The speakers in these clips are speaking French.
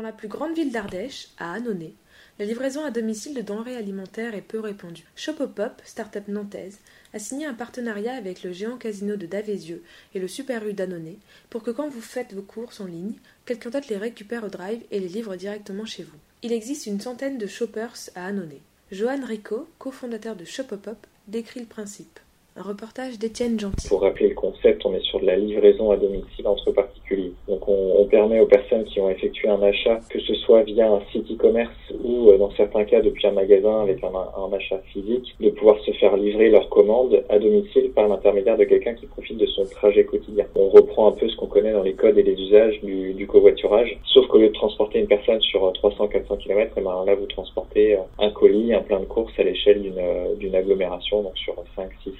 Dans la plus grande ville d'Ardèche, à Annonay, la livraison à domicile de denrées alimentaires est peu répandue. Shopopop, start-up nantaise, a signé un partenariat avec le géant casino de Davézieux et le Super U d'Annonay pour que quand vous faites vos courses en ligne, quelqu'un d'autre les récupère au drive et les livre directement chez vous. Il existe une centaine de shoppers à Annonay. Johan Rico, cofondateur de Shopopop, décrit le principe. Un reportage d'Étienne Gentil. Pour rappeler le concept, on est sur de la livraison à domicile entre particuliers. Donc on, on permet aux personnes qui ont effectué un achat, que ce soit via un site e-commerce ou euh, dans certains cas depuis un magasin avec un, un, achat physique, de pouvoir se faire livrer leur commande à domicile par l'intermédiaire de quelqu'un qui profite de son trajet quotidien. On reprend un peu ce qu'on connaît dans les codes et les usages du, du covoiturage, sauf qu'au lieu de transporter une personne sur 300-400 km, et ben là vous transportez euh, un colis, un plein de courses à l'échelle d'une agglomération, donc sur 5, 6,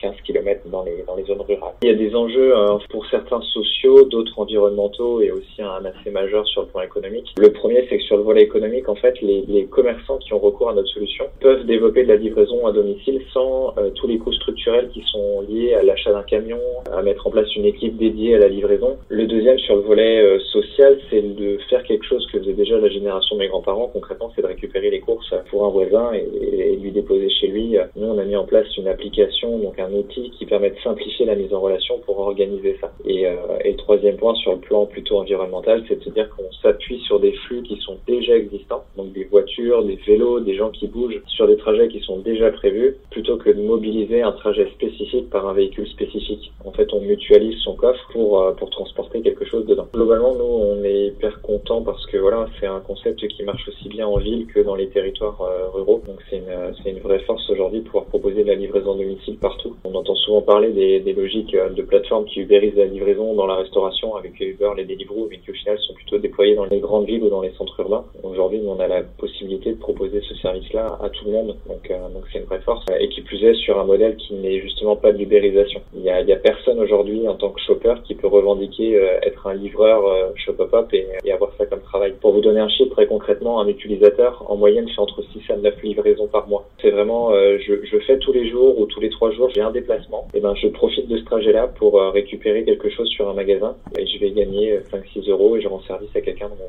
15 km dans les, dans les zones rurales. Il y a des enjeux euh, pour certains sociaux, d'autres environnementaux et aussi un assez majeur sur le plan économique. Le premier, c'est que sur le volet économique, en fait, les, les, commerçants qui ont recours à notre solution peuvent développer de la livraison à domicile sans euh, tous les coûts structurels qui sont liés à l'achat d'un camion, à mettre en place une équipe dédiée à la livraison. Le deuxième, sur le volet euh, social, c'est de faire quelque chose que faisait déjà la génération de mes grands-parents. Concrètement, c'est de récupérer les courses pour un voisin et, et, lui déposer chez lui. Nous, on a mis en place une application, donc un outil qui permet de simplifier la mise en relation pour organiser ça. Et, euh, et troisième point sur le plan plutôt environnemental, c'est de dire qu'on s'appuie sur des flux qui sont déjà existants, donc des voitures, des vélos, des gens qui bougent sur des trajets qui sont déjà prévus, plutôt que de mobiliser un trajet spécifique par un véhicule spécifique. En fait, on mutualise son coffre pour euh, pour transporter quelque chose dedans. Globalement, nous, on est hyper content parce que voilà, c'est un concept qui marche aussi bien en ville que dans les territoires euh, ruraux. Donc c'est une une vraie force aujourd'hui de pouvoir proposer de la livraison domicile partout. On entend souvent parler des, des logiques de plateformes qui ubérisent la livraison dans la restauration avec Uber, les Deliveroo, mais qui au final sont plutôt déployés dans les grandes villes ou dans les centres urbains. Aujourd'hui, on a la de proposer ce service-là à tout le monde, donc euh, donc c'est une vraie force. Et qui plus est sur un modèle qui n'est justement pas de l'ubérisation. Il y a, personne aujourd'hui en tant que shopper qui peut revendiquer euh, être un livreur euh, shop-up et, et avoir ça comme travail. Pour vous donner un chiffre très concrètement, un utilisateur en moyenne fait entre 6 à 9 livraisons par mois. C'est vraiment, je, je fais tous les jours ou tous les trois jours, j'ai un déplacement. Et ben je profite de ce trajet-là pour récupérer quelque chose sur un magasin et je vais gagner 5-6 euros et je rends service à quelqu'un dans mon